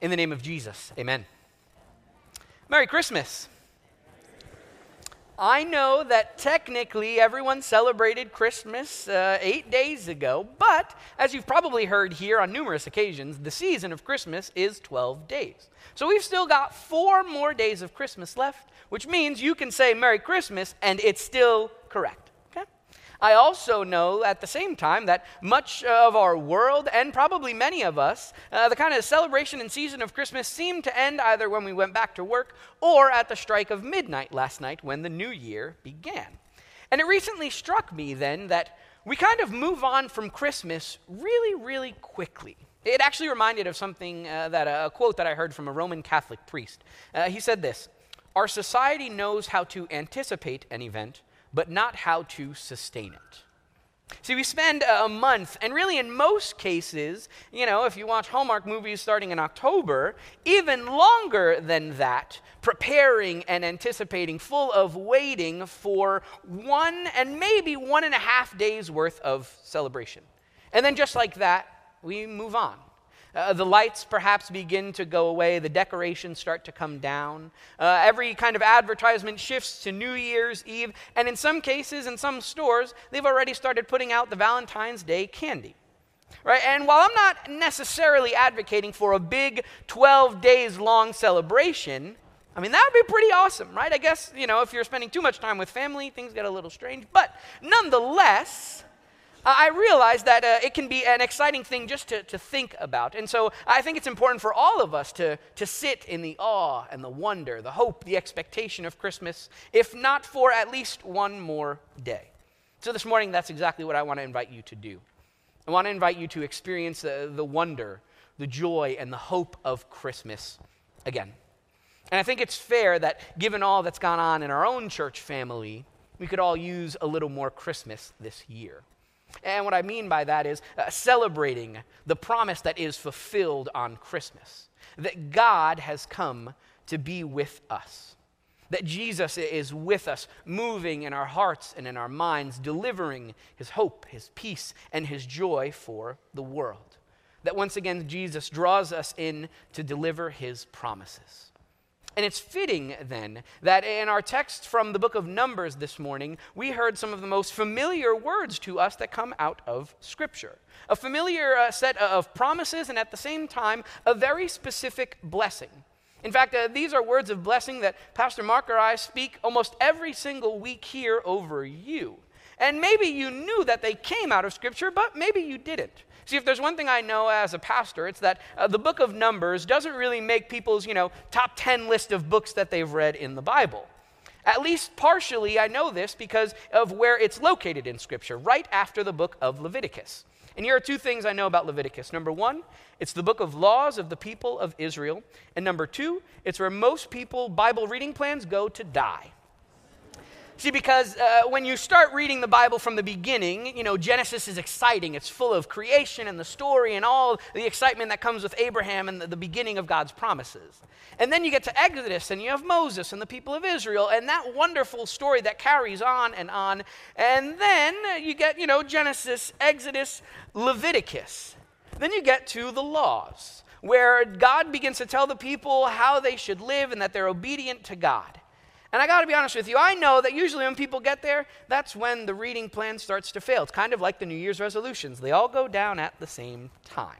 In the name of Jesus, amen. Merry Christmas. I know that technically everyone celebrated Christmas uh, eight days ago, but as you've probably heard here on numerous occasions, the season of Christmas is 12 days. So we've still got four more days of Christmas left, which means you can say Merry Christmas and it's still correct. I also know at the same time that much of our world, and probably many of us, uh, the kind of celebration and season of Christmas seemed to end either when we went back to work or at the strike of midnight last night when the new year began. And it recently struck me then that we kind of move on from Christmas really, really quickly. It actually reminded of something uh, that uh, a quote that I heard from a Roman Catholic priest. Uh, he said this Our society knows how to anticipate an event but not how to sustain it. See, we spend a month, and really in most cases, you know, if you watch Hallmark movies starting in October, even longer than that, preparing and anticipating, full of waiting for one and maybe one and a half days worth of celebration. And then just like that, we move on. Uh, the lights perhaps begin to go away, the decorations start to come down. Uh, every kind of advertisement shifts to New Year's Eve, and in some cases, in some stores, they've already started putting out the Valentine's Day candy. Right? And while I'm not necessarily advocating for a big 12 days long celebration, I mean, that would be pretty awesome, right? I guess, you know, if you're spending too much time with family, things get a little strange. But nonetheless, I realize that uh, it can be an exciting thing just to, to think about. And so I think it's important for all of us to, to sit in the awe and the wonder, the hope, the expectation of Christmas, if not for at least one more day. So this morning, that's exactly what I want to invite you to do. I want to invite you to experience the, the wonder, the joy, and the hope of Christmas again. And I think it's fair that given all that's gone on in our own church family, we could all use a little more Christmas this year. And what I mean by that is uh, celebrating the promise that is fulfilled on Christmas that God has come to be with us. That Jesus is with us, moving in our hearts and in our minds, delivering his hope, his peace, and his joy for the world. That once again, Jesus draws us in to deliver his promises. And it's fitting then that in our text from the book of Numbers this morning, we heard some of the most familiar words to us that come out of Scripture. A familiar uh, set of promises, and at the same time, a very specific blessing. In fact, uh, these are words of blessing that Pastor Mark or I speak almost every single week here over you. And maybe you knew that they came out of Scripture, but maybe you didn't. See, if there's one thing I know as a pastor, it's that uh, the book of Numbers doesn't really make people's, you know, top 10 list of books that they've read in the Bible. At least partially, I know this because of where it's located in Scripture, right after the book of Leviticus. And here are two things I know about Leviticus. Number one, it's the book of laws of the people of Israel. And number two, it's where most people Bible reading plans go to die. See, because uh, when you start reading the Bible from the beginning, you know, Genesis is exciting. It's full of creation and the story and all the excitement that comes with Abraham and the, the beginning of God's promises. And then you get to Exodus and you have Moses and the people of Israel and that wonderful story that carries on and on. And then you get, you know, Genesis, Exodus, Leviticus. Then you get to the laws, where God begins to tell the people how they should live and that they're obedient to God. And I got to be honest with you, I know that usually when people get there, that's when the reading plan starts to fail. It's kind of like the New Year's resolutions, they all go down at the same time.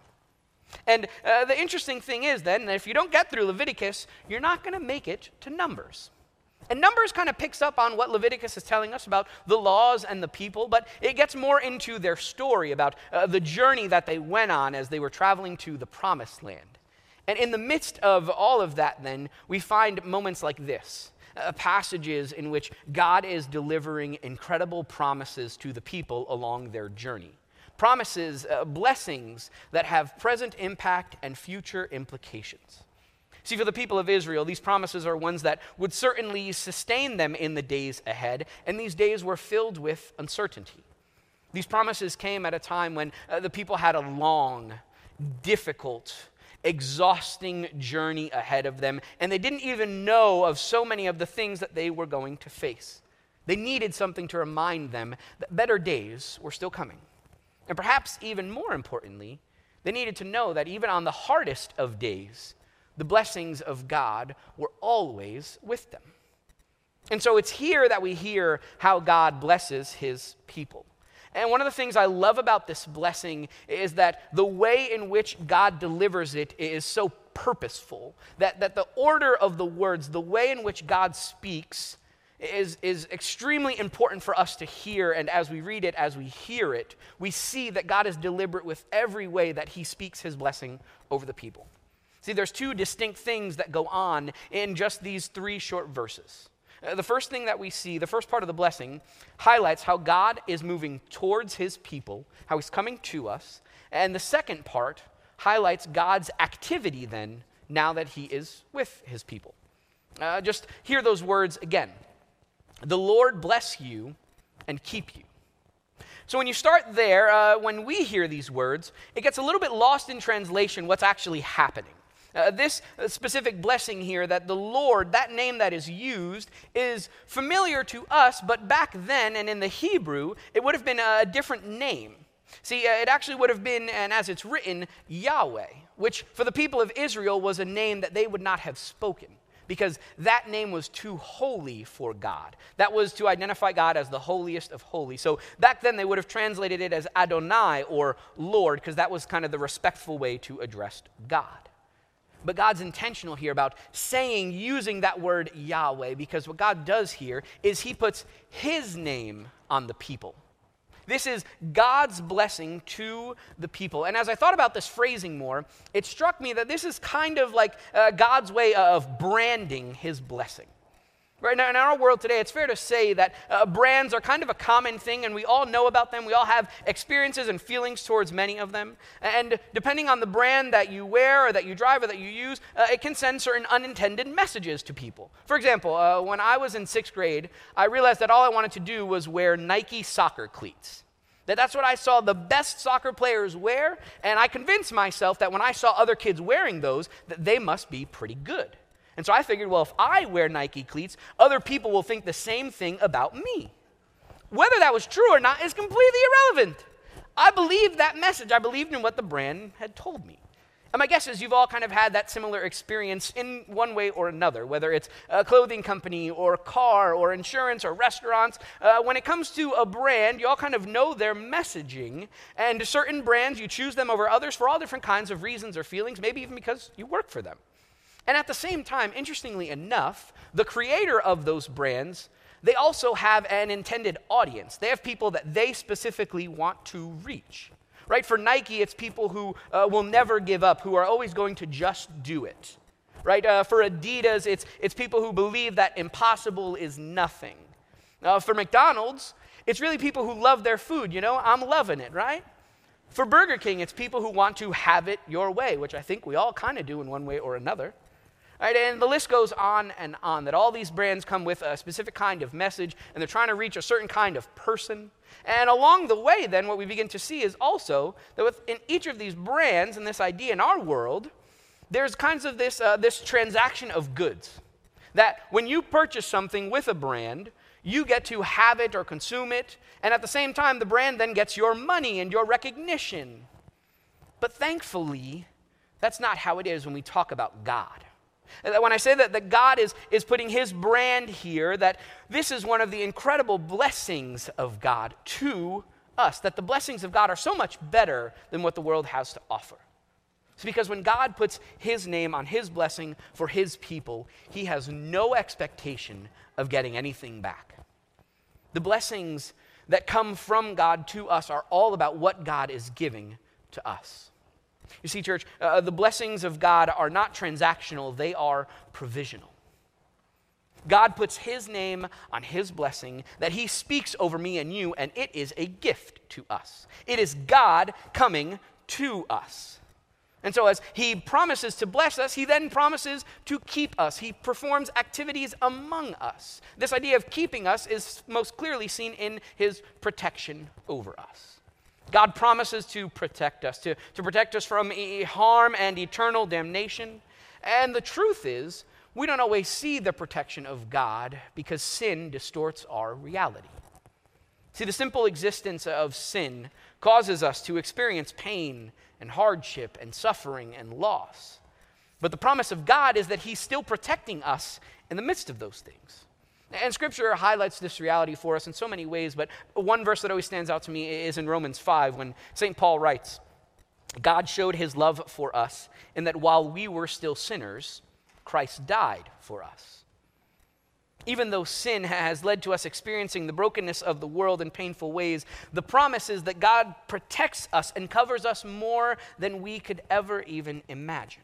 And uh, the interesting thing is then, that if you don't get through Leviticus, you're not going to make it to Numbers. And Numbers kind of picks up on what Leviticus is telling us about the laws and the people, but it gets more into their story about uh, the journey that they went on as they were traveling to the promised land. And in the midst of all of that, then, we find moments like this uh, passages in which God is delivering incredible promises to the people along their journey. Promises, uh, blessings that have present impact and future implications. See, for the people of Israel, these promises are ones that would certainly sustain them in the days ahead, and these days were filled with uncertainty. These promises came at a time when uh, the people had a long, difficult, exhausting journey ahead of them, and they didn't even know of so many of the things that they were going to face. They needed something to remind them that better days were still coming. And perhaps even more importantly, they needed to know that even on the hardest of days, the blessings of God were always with them. And so it's here that we hear how God blesses his people. And one of the things I love about this blessing is that the way in which God delivers it is so purposeful, that, that the order of the words, the way in which God speaks, is, is extremely important for us to hear. And as we read it, as we hear it, we see that God is deliberate with every way that he speaks his blessing over the people. See, there's two distinct things that go on in just these three short verses. Uh, the first thing that we see, the first part of the blessing, highlights how God is moving towards his people, how he's coming to us. And the second part highlights God's activity then, now that he is with his people. Uh, just hear those words again The Lord bless you and keep you. So when you start there, uh, when we hear these words, it gets a little bit lost in translation what's actually happening. Uh, this specific blessing here, that the Lord, that name that is used, is familiar to us, but back then and in the Hebrew, it would have been a different name. See, uh, it actually would have been, and as it's written, Yahweh, which for the people of Israel was a name that they would not have spoken because that name was too holy for God. That was to identify God as the holiest of holy. So back then they would have translated it as Adonai or Lord because that was kind of the respectful way to address God. But God's intentional here about saying, using that word Yahweh, because what God does here is He puts His name on the people. This is God's blessing to the people. And as I thought about this phrasing more, it struck me that this is kind of like uh, God's way of branding His blessing. Right now, in our world today, it's fair to say that uh, brands are kind of a common thing, and we all know about them. We all have experiences and feelings towards many of them. And depending on the brand that you wear, or that you drive, or that you use, uh, it can send certain unintended messages to people. For example, uh, when I was in sixth grade, I realized that all I wanted to do was wear Nike soccer cleats. That that's what I saw the best soccer players wear, and I convinced myself that when I saw other kids wearing those, that they must be pretty good. And so I figured, well, if I wear Nike cleats, other people will think the same thing about me. Whether that was true or not is completely irrelevant. I believed that message. I believed in what the brand had told me. And my guess is you've all kind of had that similar experience in one way or another, whether it's a clothing company or a car or insurance or restaurants. Uh, when it comes to a brand, you all kind of know their messaging. And certain brands, you choose them over others for all different kinds of reasons or feelings, maybe even because you work for them. And at the same time, interestingly enough, the creator of those brands, they also have an intended audience. They have people that they specifically want to reach. Right? For Nike, it's people who uh, will never give up, who are always going to just do it. Right? Uh, for Adidas, it's, it's people who believe that impossible is nothing. Uh, for McDonald's, it's really people who love their food. You know, I'm loving it, right? For Burger King, it's people who want to have it your way, which I think we all kind of do in one way or another. Right, and the list goes on and on that all these brands come with a specific kind of message and they're trying to reach a certain kind of person. And along the way, then, what we begin to see is also that within each of these brands and this idea in our world, there's kinds of this, uh, this transaction of goods. That when you purchase something with a brand, you get to have it or consume it, and at the same time, the brand then gets your money and your recognition. But thankfully, that's not how it is when we talk about God. Uh, when I say that, that God is, is putting his brand here, that this is one of the incredible blessings of God to us, that the blessings of God are so much better than what the world has to offer. It's because when God puts his name on his blessing for his people, he has no expectation of getting anything back. The blessings that come from God to us are all about what God is giving to us. You see, church, uh, the blessings of God are not transactional, they are provisional. God puts His name on His blessing that He speaks over me and you, and it is a gift to us. It is God coming to us. And so, as He promises to bless us, He then promises to keep us. He performs activities among us. This idea of keeping us is most clearly seen in His protection over us. God promises to protect us, to, to protect us from e- harm and eternal damnation. And the truth is, we don't always see the protection of God because sin distorts our reality. See, the simple existence of sin causes us to experience pain and hardship and suffering and loss. But the promise of God is that He's still protecting us in the midst of those things. And Scripture highlights this reality for us in so many ways, but one verse that always stands out to me is in Romans 5 when St. Paul writes, God showed his love for us in that while we were still sinners, Christ died for us. Even though sin has led to us experiencing the brokenness of the world in painful ways, the promise is that God protects us and covers us more than we could ever even imagine.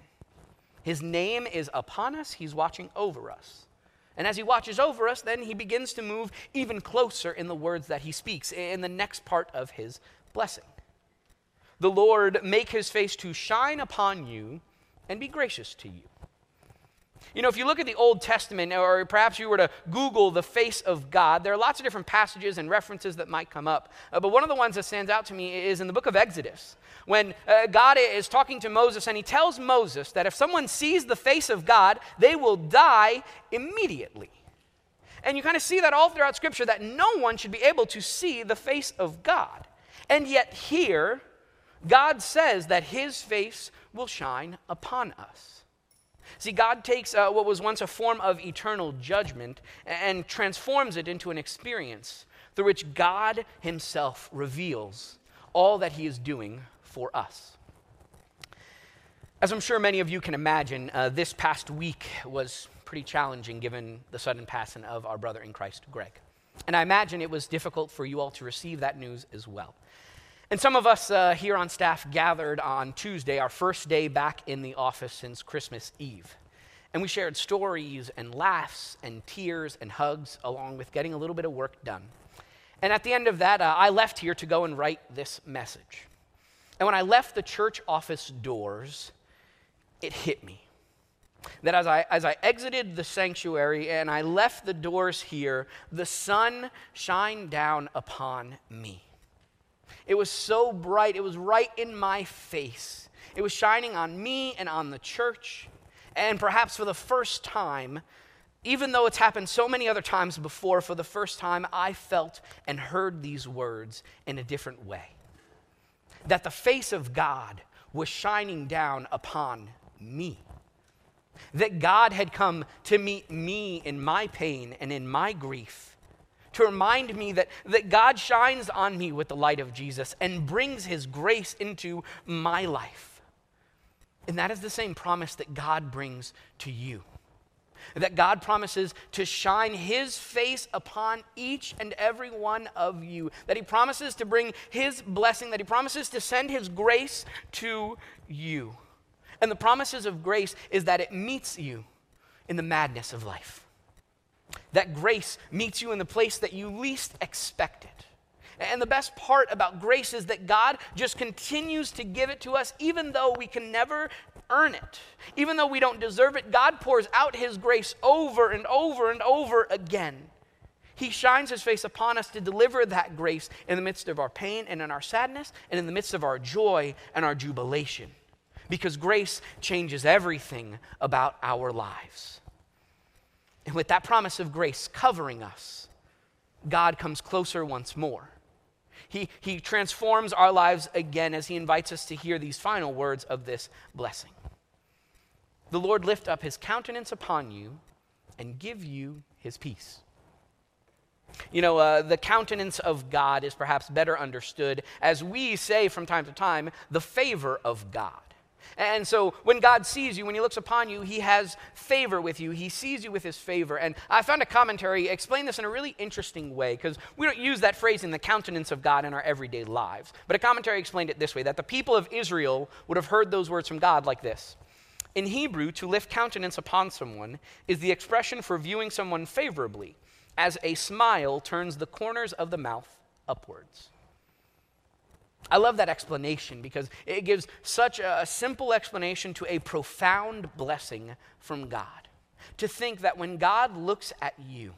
His name is upon us, He's watching over us. And as He watches over us, then He begins to move even closer in the words that He speaks in the next part of His blessing. The Lord make His face to shine upon you and be gracious to you. You know, if you look at the Old Testament, or perhaps you were to Google the face of God, there are lots of different passages and references that might come up. Uh, but one of the ones that stands out to me is in the book of Exodus, when uh, God is talking to Moses and he tells Moses that if someone sees the face of God, they will die immediately. And you kind of see that all throughout Scripture that no one should be able to see the face of God. And yet, here, God says that his face will shine upon us. See, God takes uh, what was once a form of eternal judgment and transforms it into an experience through which God Himself reveals all that He is doing for us. As I'm sure many of you can imagine, uh, this past week was pretty challenging given the sudden passing of our brother in Christ, Greg. And I imagine it was difficult for you all to receive that news as well. And some of us uh, here on staff gathered on Tuesday, our first day back in the office since Christmas Eve. And we shared stories and laughs and tears and hugs, along with getting a little bit of work done. And at the end of that, uh, I left here to go and write this message. And when I left the church office doors, it hit me that as I, as I exited the sanctuary and I left the doors here, the sun shined down upon me. It was so bright, it was right in my face. It was shining on me and on the church. And perhaps for the first time, even though it's happened so many other times before, for the first time, I felt and heard these words in a different way. That the face of God was shining down upon me. That God had come to meet me in my pain and in my grief to remind me that, that God shines on me with the light of Jesus and brings his grace into my life. And that is the same promise that God brings to you. That God promises to shine his face upon each and every one of you. That he promises to bring his blessing, that he promises to send his grace to you. And the promises of grace is that it meets you in the madness of life that grace meets you in the place that you least expect it. And the best part about grace is that God just continues to give it to us, even though we can never earn it. Even though we don't deserve it, God pours out His grace over and over and over again. He shines His face upon us to deliver that grace in the midst of our pain and in our sadness and in the midst of our joy and our jubilation. Because grace changes everything about our lives. And with that promise of grace covering us, God comes closer once more. He, he transforms our lives again as He invites us to hear these final words of this blessing. The Lord lift up His countenance upon you and give you His peace. You know, uh, the countenance of God is perhaps better understood as we say from time to time, the favor of God. And so when God sees you, when He looks upon you, He has favor with you. He sees you with His favor. And I found a commentary explain this in a really interesting way because we don't use that phrase in the countenance of God in our everyday lives. But a commentary explained it this way that the people of Israel would have heard those words from God like this. In Hebrew, to lift countenance upon someone is the expression for viewing someone favorably, as a smile turns the corners of the mouth upwards. I love that explanation because it gives such a simple explanation to a profound blessing from God. To think that when God looks at you,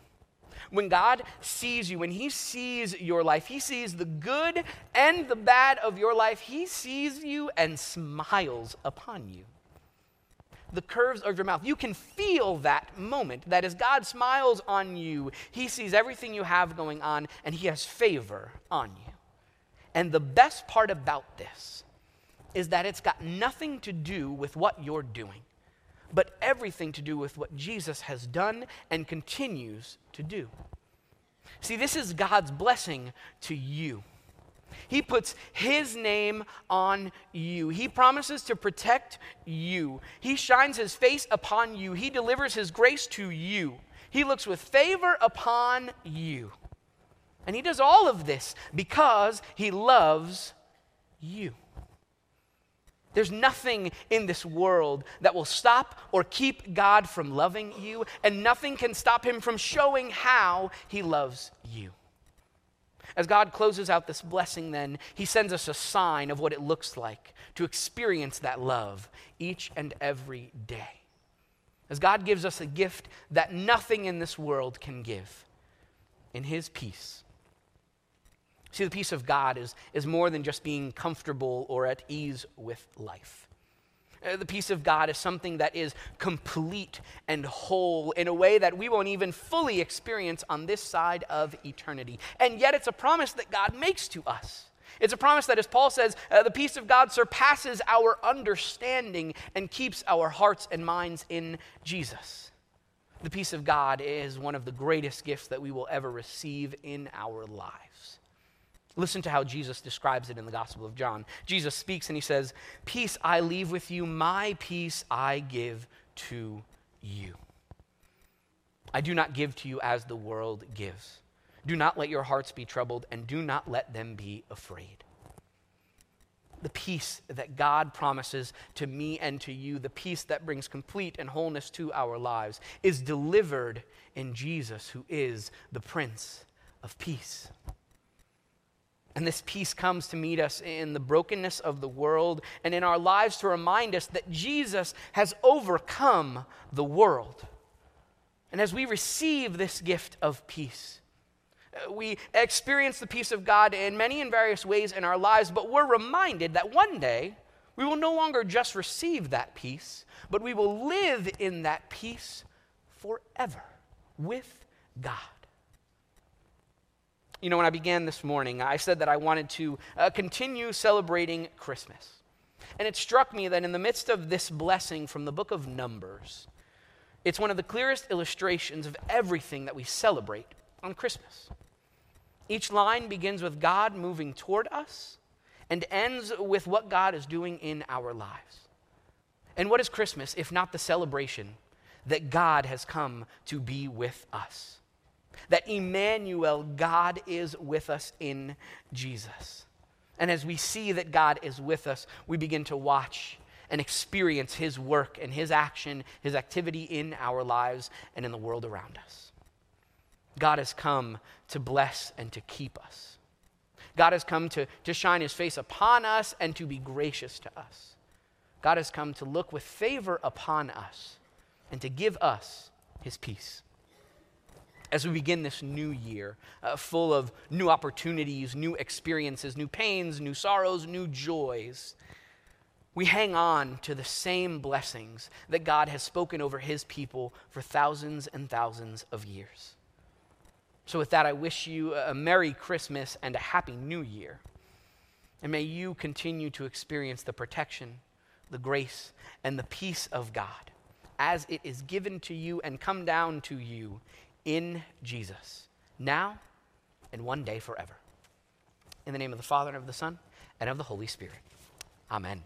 when God sees you, when He sees your life, He sees the good and the bad of your life, He sees you and smiles upon you. The curves of your mouth, you can feel that moment. That as God smiles on you, He sees everything you have going on and He has favor on you. And the best part about this is that it's got nothing to do with what you're doing. but everything to do with what Jesus has done and continues to do. See, this is God's blessing to you. He puts His name on you. He promises to protect you. He shines His face upon you. He delivers His grace to you. He looks with favor upon you. And He does all of this because He loves you. There's nothing in this world that will stop or keep God from loving you, and nothing can stop Him from showing how He loves you. As God closes out this blessing, then, He sends us a sign of what it looks like to experience that love each and every day. As God gives us a gift that nothing in this world can give in His peace. See, the peace of God is, is more than just being comfortable or at ease with life. Uh, the peace of God is something that is complete and whole in a way that we won't even fully experience on this side of eternity. And yet, it's a promise that God makes to us. It's a promise that, as Paul says, uh, the peace of God surpasses our understanding and keeps our hearts and minds in Jesus. The peace of God is one of the greatest gifts that we will ever receive in our lives. Listen to how Jesus describes it in the Gospel of John. Jesus speaks and he says, Peace I leave with you, my peace I give to you. I do not give to you as the world gives. Do not let your hearts be troubled, and do not let them be afraid. The peace that God promises to me and to you, the peace that brings complete and wholeness to our lives, is delivered in Jesus, who is the Prince of Peace. And this peace comes to meet us in the brokenness of the world and in our lives to remind us that Jesus has overcome the world. And as we receive this gift of peace, uh, we experience the peace of God in many and various ways in our lives, but we're reminded that one day we will no longer just receive that peace, but we will live in that peace forever with God. You know, when I began this morning, I said that I wanted to uh, continue celebrating Christmas. And it struck me that in the midst of this blessing from the book of Numbers, it's one of the clearest illustrations of everything that we celebrate on Christmas. Each line begins with God moving toward us and ends with what God is doing in our lives. And what is Christmas if not the celebration that God has come to be with us? That Emmanuel, God is with us in Jesus. And as we see that God is with us, we begin to watch and experience His work and His action, His activity in our lives and in the world around us. God has come to bless and to keep us. God has come to, to shine His face upon us and to be gracious to us. God has come to look with favor upon us and to give us His peace as we begin this new year, uh, full of new opportunities, new experiences, new pains, new sorrows, new joys, we hang on to the same blessings that God has spoken over his people for thousands and thousands of years. So, with that, I wish you a Merry Christmas and a Happy New Year. And may you continue to experience the protection, the grace, and the peace of God as it is given to you and come down to you in Jesus, now and one day forever. In the name of the Father, and of the Son, and of the Holy Spirit. Amen.